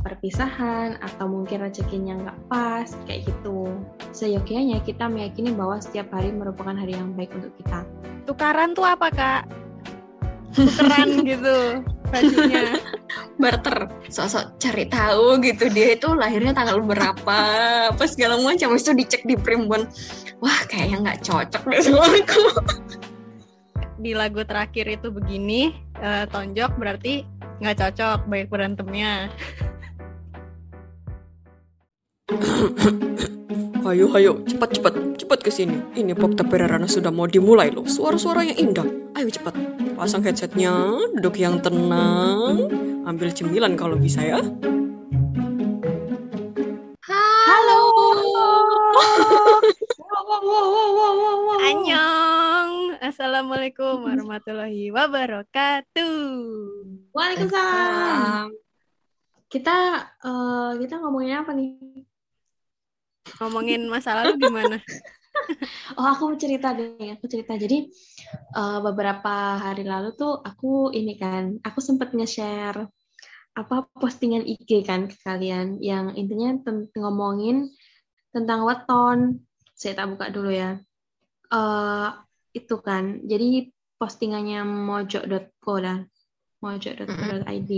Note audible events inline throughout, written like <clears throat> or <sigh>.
perpisahan atau mungkin rezekinya nggak pas kayak gitu. Seyogianya kita meyakini bahwa setiap hari merupakan hari yang baik untuk kita. Tukaran tuh apa kak? Tukeran <laughs> gitu bajunya. Barter, sosok cari tahu gitu dia itu lahirnya tanggal berapa, apa segala macam itu dicek di primbon. Wah kayaknya nggak cocok deh sama aku. Di lagu terakhir itu begini, uh, tonjok berarti nggak cocok baik berantemnya. <coughs> Hayo, hayo, cepat, cepat, cepat ke sini. Ini pop Perarana sudah mau dimulai loh. Suara-suara yang indah. Ayo cepat, pasang headsetnya, duduk yang tenang, ambil cemilan kalau bisa ya. Halo. <laughs> Annyeong. Assalamualaikum warahmatullahi wabarakatuh. Waalaikumsalam. Kita uh, kita ngomongin apa nih? Ngomongin masa lalu gimana? <laughs> oh aku cerita deh, aku cerita. Jadi uh, beberapa hari lalu tuh aku ini kan, aku sempat nge-share apa postingan IG kan ke kalian yang intinya ngomongin tentang weton. Saya tak buka dulu ya. Uh, itu kan. Jadi postingannya mojo.co dan mojo.co.id.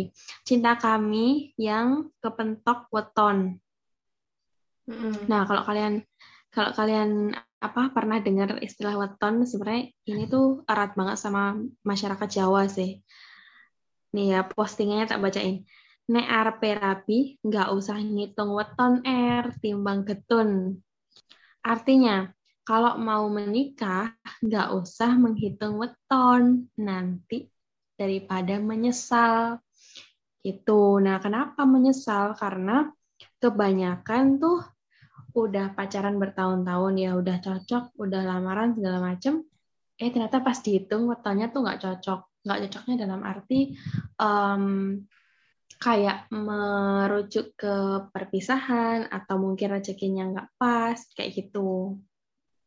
Cinta kami yang kepentok weton Nah, kalau kalian kalau kalian apa pernah dengar istilah weton sebenarnya ini tuh erat banget sama masyarakat Jawa sih. Nih ya postingannya tak bacain. Nek arep rapi nggak usah ngitung weton er timbang getun. Artinya kalau mau menikah nggak usah menghitung weton nanti daripada menyesal. Itu. Nah, kenapa menyesal? Karena kebanyakan tuh udah pacaran bertahun-tahun ya udah cocok udah lamaran segala macem eh ternyata pas dihitung wetonnya tuh nggak cocok. Nggak cocoknya dalam arti um, kayak merujuk ke perpisahan atau mungkin rezekinya nggak pas kayak gitu.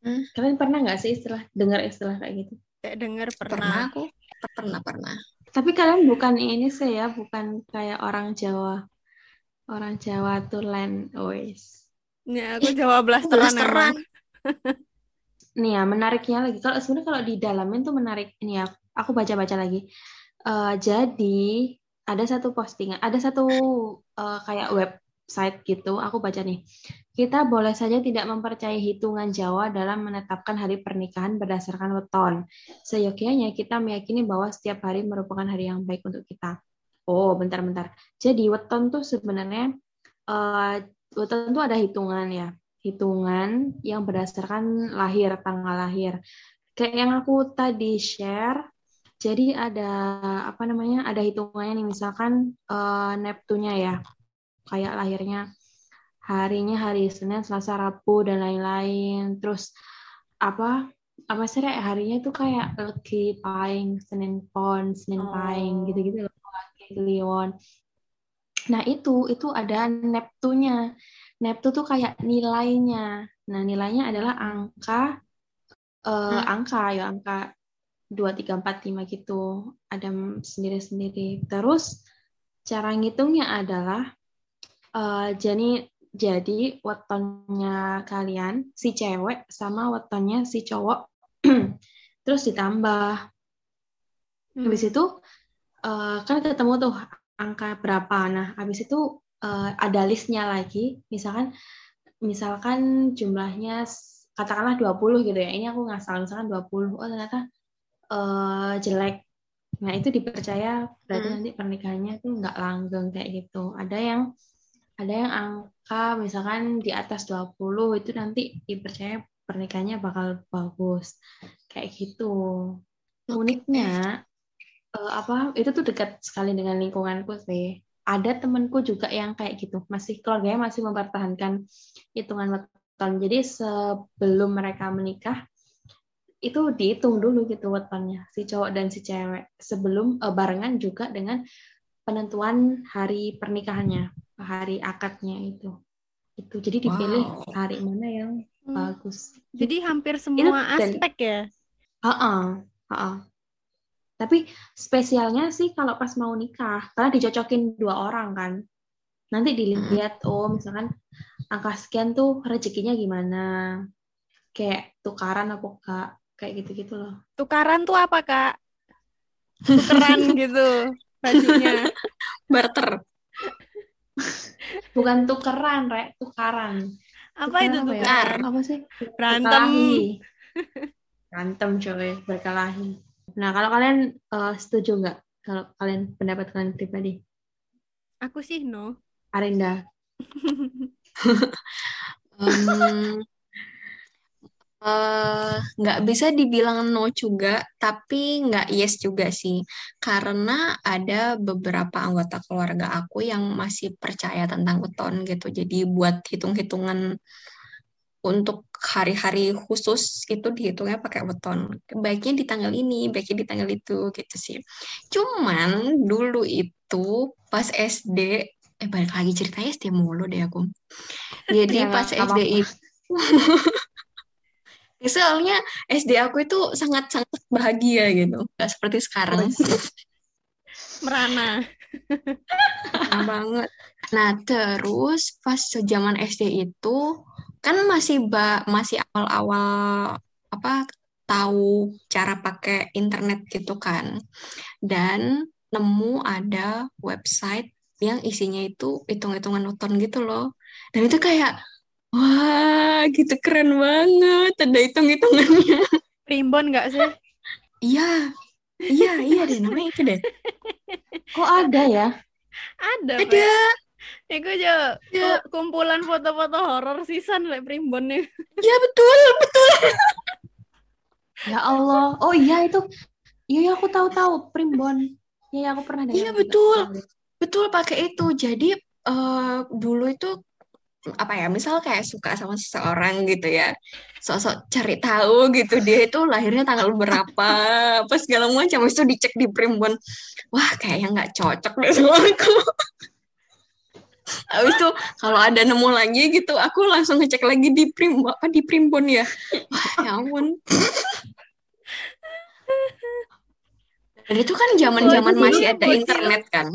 Hmm? kalian pernah nggak sih istilah dengar istilah kayak gitu? Kayak dengar pernah. pernah aku. Pernah pernah. Tapi kalian bukan ini sih ya bukan kayak orang Jawa orang Jawa tuh land always Ya, aku Jawa blasteran <laughs> emang. Nih ya, menariknya lagi. Kalau sebenarnya kalau di dalamin tuh menarik. Ini ya, aku baca-baca lagi. Uh, jadi ada satu postingan, ada satu uh, kayak website gitu. Aku baca nih. Kita boleh saja tidak mempercayai hitungan Jawa dalam menetapkan hari pernikahan berdasarkan weton. Seyogianya kita meyakini bahwa setiap hari merupakan hari yang baik untuk kita. Oh, bentar-bentar. Jadi weton tuh sebenarnya uh, tentu ada hitungan ya, hitungan yang berdasarkan lahir, tanggal lahir. Kayak yang aku tadi share, jadi ada apa namanya, ada hitungannya nih, misalkan uh, Neptunya ya, kayak lahirnya harinya hari Senin, Selasa, Rabu dan lain-lain. Terus apa apa sih harinya itu kayak Legi Paing, Senin Pon, Senin Paing, gitu-gitu loh. Kliwon. Nah, itu itu ada Neptunya. Neptu tuh kayak nilainya. Nah, nilainya adalah angka uh, angka ya, angka 2 3 4 5 gitu. Ada sendiri-sendiri. Terus cara ngitungnya adalah uh, jadi jadi wetonnya kalian si cewek sama wetonnya si cowok <clears throat> terus ditambah. Hmm. Habis itu uh, kan ketemu tuh angka berapa. Nah, habis itu uh, ada listnya lagi. Misalkan misalkan jumlahnya katakanlah 20 gitu ya. Ini aku nggak salah misalkan 20. Oh, ternyata uh, jelek. Nah, itu dipercaya berarti hmm. nanti pernikahannya tuh nggak langgeng kayak gitu. Ada yang ada yang angka misalkan di atas 20 itu nanti dipercaya pernikahannya bakal bagus. Kayak gitu. Uniknya uh, apa itu tuh dekat sekali dengan lingkunganku sih. Ada temenku juga yang kayak gitu. Masih keluarganya masih mempertahankan hitungan weton. Jadi sebelum mereka menikah itu dihitung dulu gitu wetonnya si cowok dan si cewek. Sebelum uh, barengan juga dengan penentuan hari pernikahannya hari akadnya itu. Itu jadi dipilih wow. hari mana yang hmm. bagus. Jadi hampir semua itu, aspek dan, ya? Uh -uh, uh -uh. Tapi spesialnya sih kalau pas mau nikah, karena dicocokin dua orang kan. nanti dilihat oh misalkan angka sekian tuh rezekinya gimana kayak tukaran apa enggak kayak gitu-gitu loh Tukaran tuh apa, Kak? Tukeran <laughs> gitu bajunya. Barter. bukan tukeran rek tukaran Apa itu Tukeran tuh? ya? Apa sih Berantem. Berkelahi. <laughs> berantem coy berkelahi nah kalau kalian eh, setuju nggak kalau kalian pendapat kalian pribadi Aku sih no. Arinda <laughs> eh, nggak bisa dibilang no juga, tapi nggak yes juga sih. Karena ada beberapa anggota keluarga aku yang masih percaya tentang weton gitu. Jadi buat hitung-hitungan untuk hari-hari khusus itu dihitungnya pakai weton. Baiknya di tanggal ini, baiknya di tanggal itu gitu sih. Cuman dulu itu pas SD, eh balik lagi ceritanya SD mulu deh aku. Jadi <laughs> Ya, pas SD itu Soalnya SD aku itu sangat-sangat bahagia gitu. Gak seperti sekarang. <laughs> Merana. Banget. Nah, terus pas zaman SD itu kan masih ba masih awal-awal apa tahu cara pakai internet gitu kan. Dan nemu ada website yang isinya itu hitung-hitungan weton gitu loh. Dan itu kayak wah, gitu keren banget. Ada hitung-hitungannya. <laughs> Primbon nggak sih? Iya. Iya, iya deh namanya itu deh. <laughs> kok ada ya Ada, Pak. Iku aja Ya. ku- kumpulan foto-foto horor sisan lek primbon nih. Ya betul, betul. <laughs> ya Allah oh iya itu iya ya, aku tahu tahu primbon iya ya, aku pernah dengar Iya, juga. betul. Betul pakai itu. Jadi eh, dulu itu apa ya misal kayak suka sama seseorang gitu ya sosok cari tahu gitu dia itu lahirnya tanggal berapa apa segala macam itu dicek di primbon wah kayaknya nggak cocok deh sama aku Habis itu kalau ada nemu lagi gitu aku langsung ngecek lagi di prim apa di primbon ya. Wah ya ampun. Dan itu kan zaman-zaman masih ada internet kan?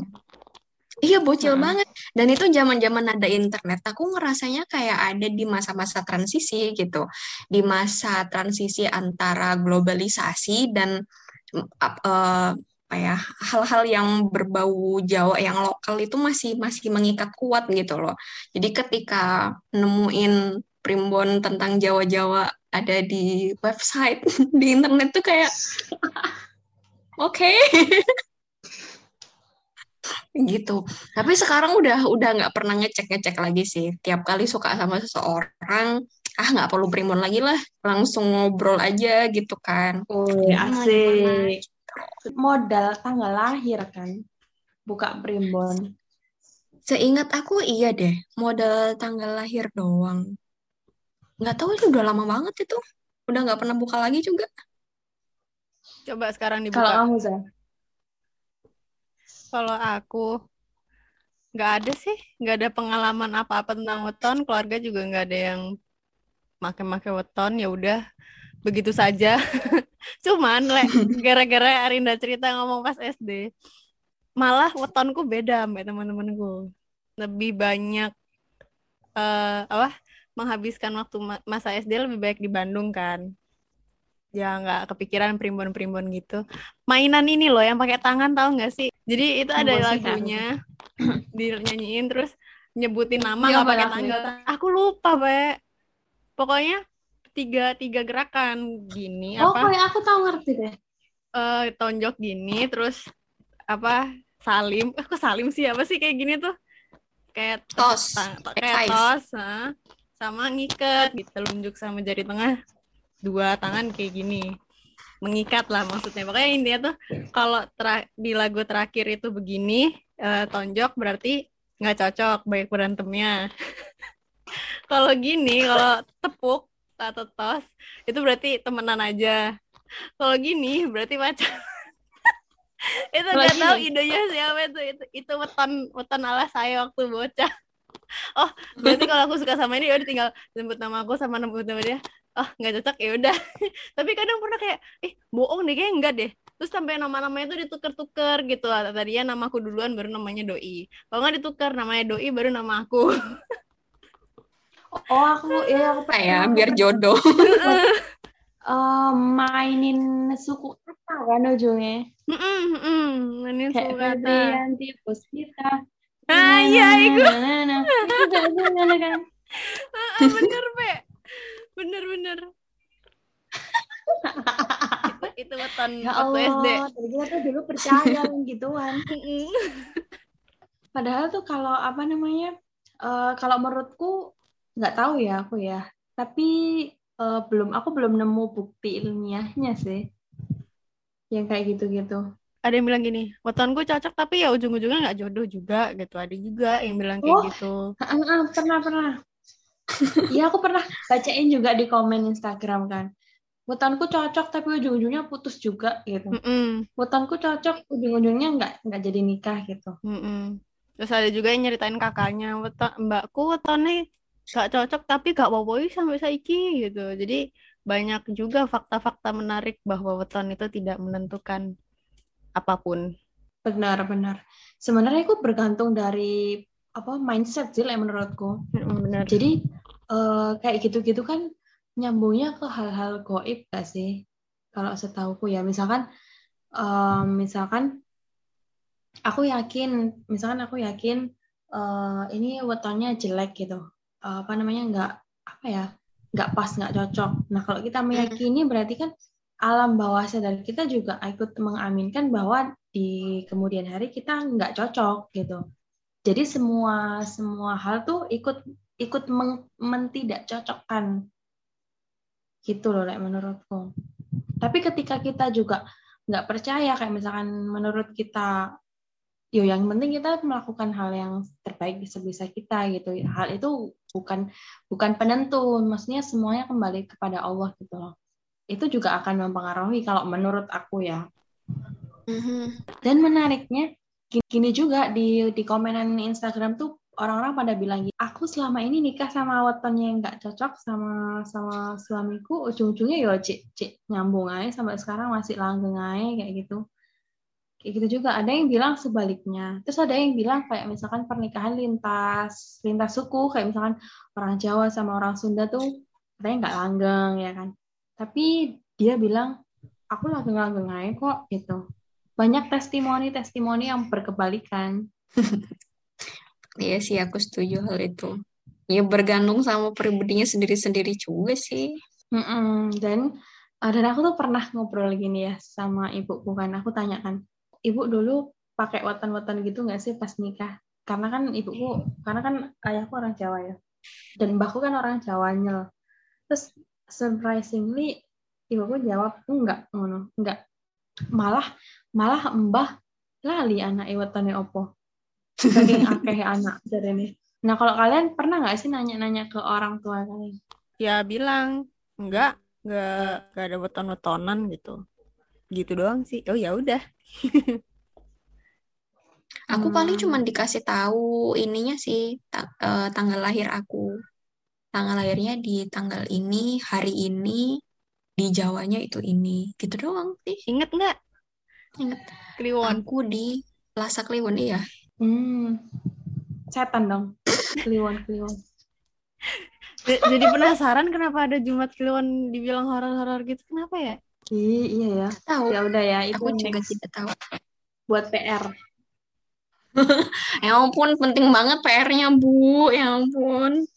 Iya bocil Hmm. banget. Dan itu zaman-zaman ada internet aku ngerasanya kayak ada di masa-masa transisi gitu. Di masa transisi antara globalisasi dan eh, apa ya hal-hal yang berbau Jawa yang lokal itu masih masih mengikat kuat gitu loh. Jadi ketika nemuin primbon tentang Jawa-Jawa ada di website <laughs> di internet tuh kayak oke. <laughs> Gitu. Tapi sekarang udah udah nggak pernah ngecek ngecek lagi sih. Tiap kali suka sama seseorang ah nggak perlu primbon lagi lah langsung ngobrol aja gitu kan. Oh Gimana, asik modal tanggal lahir kan? Buka primbon. Seingat aku iya deh. Modal tanggal lahir doang. Nggak tahu itu udah lama banget itu. Udah nggak pernah buka lagi juga. Coba sekarang kalau dibuka. kamu Zah? Kalau aku nggak ada sih, nggak ada pengalaman apa-apa tentang weton. Keluarga juga nggak ada yang make-make weton. Ya udah, begitu saja. <laughs> Cuman, le, gara-gara Arinda cerita ngomong pas SD, malah wetonku beda sama teman-temanku. Lebih banyak eh apa? Menghabiskan waktu ma- masa SD lebih baik di Bandung kan. Ya nggak kepikiran primbon-primbon gitu. Mainan ini loh yang pakai tangan tahu nggak sih? Jadi itu ada lagunya <clears throat> dinyanyiin terus nyebutin nama Iya, nggak pakai Mbak tanggal. Aku lupa, Be. Pokoknya tiga tiga gerakan. Gini oh apa? kayak aku tahu ngerti deh. Eh, tonjok gini terus apa salim. Eh, kok salim sih? Apa sih kayak gini tuh? Kayak tos. to- kayak tos ha. sama ngikat gitu telunjuk sama jari tengah. Dua tangan kayak gini. Mengikat lah maksudnya. Pokoknya intinya tuh kalau di lagu terakhir itu begini eh, tonjok berarti nggak cocok baik berantemnya. <laughs> Kalau gini kalau tepuk atau tos itu berarti temenan aja. Kalau gini berarti pacar. <laughs> Itu nggak tahu gini? idenya siapa itu. Itu itu weton weton ala saya waktu bocah. <laughs> Oh berarti kalau aku suka sama ini ya udah tinggal sebut nama aku sama nama nama dia. Oh nggak cocok ya udah. <laughs> Tapi kadang pernah kayak eh bohong deh kayak enggak deh. Terus sampai nama-namanya itu ditukar-tukar gitu. Tadinya namaku duluan baru namanya doi. Kalau nggak ditukar namanya doi baru nama aku Oh aku ya aku ya pernah biar jodoh <laughs> eh, mainin suku kata kan ujungnya. Mm-mm. ini Kayak suka Febrianti Puspita. ah iya itu. Itu kan? Ah, bener pe bener bener itu, weton Ya waktu SD Allah, tadi kita tuh dulu percaya kan gituan. <laughs> Padahal tuh kalau apa namanya, eh, kalau menurutku nggak tahu ya aku ya. Tapi eh, belum, aku belum nemu bukti ilmiahnya sih. Yang kayak gitu-gitu. ada yang bilang gini wetonku cocok tapi ya ujung-ujungnya nggak jodoh juga gitu ada juga yang bilang kayak Oh. gitu ah, pernah pernah. <laughs> Iya aku pernah bacain juga di komen Instagram kan. Wetonku cocok tapi ujung-ujungnya putus juga gitu. Mm-mm, Wetonku cocok ujung-ujungnya nggak nggak jadi nikah gitu. mm-mm. terus ada juga yang nyeritain kakaknya weton mbakku wetonnya gak cocok tapi gak apa sampai saiki gitu jadi banyak juga fakta-fakta menarik bahwa weton itu tidak menentukan apa pun Benar-benar. Sebenarnya aku bergantung dari apa mindset sih lah menurutku. Benar Jadi eh, kayak gitu-gitu kan nyambungnya ke hal-hal goib gak sih? Kalau setauku ya, misalkan eh, misalkan aku yakin, misalkan aku yakin eh, ini wetonnya jelek gitu. Apa namanya nggak apa ya? nggak pas, nggak cocok. Nah, kalau kita meyakini berarti kan alam bawah sadar kita juga ikut mengaminkan bahwa di kemudian hari kita nggak cocok gitu. Jadi semua semua hal tuh ikut ikut meng, mentidak cocokkan gitu loh like, menurutku. Tapi ketika kita juga nggak percaya kayak misalkan menurut kita yo yang penting kita melakukan hal yang terbaik sebisa kita gitu. Hal itu bukan bukan penentu, maksudnya semuanya kembali kepada Allah gitu loh. Itu juga akan mempengaruhi kalau menurut aku ya. Mhm. Dan menariknya gini, juga di di komenan Instagram tuh orang-orang pada bilang gini, aku selama ini nikah sama wetonnya yang nggak cocok sama sama suamiku, ujung-ujungnya ya cik, cik nyambung aja sampai sekarang masih langgeng aja kayak gitu. Kayak gitu juga ada yang bilang sebaliknya. Terus ada yang bilang kayak misalkan pernikahan lintas lintas suku kayak misalkan orang Jawa sama orang Sunda tuh katanya nggak langgeng ya kan. Tapi dia bilang aku langgeng-langgeng aja kok gitu banyak testimoni-testimoni yang berkebalikan. <laughs> Iya sih aku setuju hal itu. Ya bergantung sama pribadinya sendiri-sendiri juga sih. Mm-mm. Dan eh, dan aku tuh pernah ngobrol gini ya sama ibuku kan. Aku tanyakan, ibu dulu pakai weton-weton gitu nggak sih pas nikah? Karena kan ibuku, karena kan ayahku orang Jawa ya. Dan mbahku kan orang Jawanya. Terus surprisingly ibuku jawab enggak, ngono, enggak. Malah malah mbah lali anak wetone opo. Saking akeh anak <laughs> dari ini. Nah, kalau kalian pernah nggak sih nanya-nanya ke orang tua kalian? ya bilang enggak enggak enggak ada weton-wetonan gitu gitu doang sih oh ya udah <laughs> Aku Hmm. paling cuma dikasih tahu ininya sih ta- eh, tanggal lahir aku. Tanggal lahirnya di tanggal ini, hari ini, di Jawanya itu ini. Gitu doang sih. inget nggak Ingat Kliwon aku di Plaza Kliwon iya. Hmm, setan dong. <laughs> Kliwon, kliwon. Jadi penasaran kenapa ada Jumat Kliwon dibilang horor-horor gitu kenapa ya iya ya. Tahu. Ya udah ya, itu Aku juga tidak tahu. buat PR. <laughs> Ya ampun, penting banget PR-nya, Bu. Ya ampun.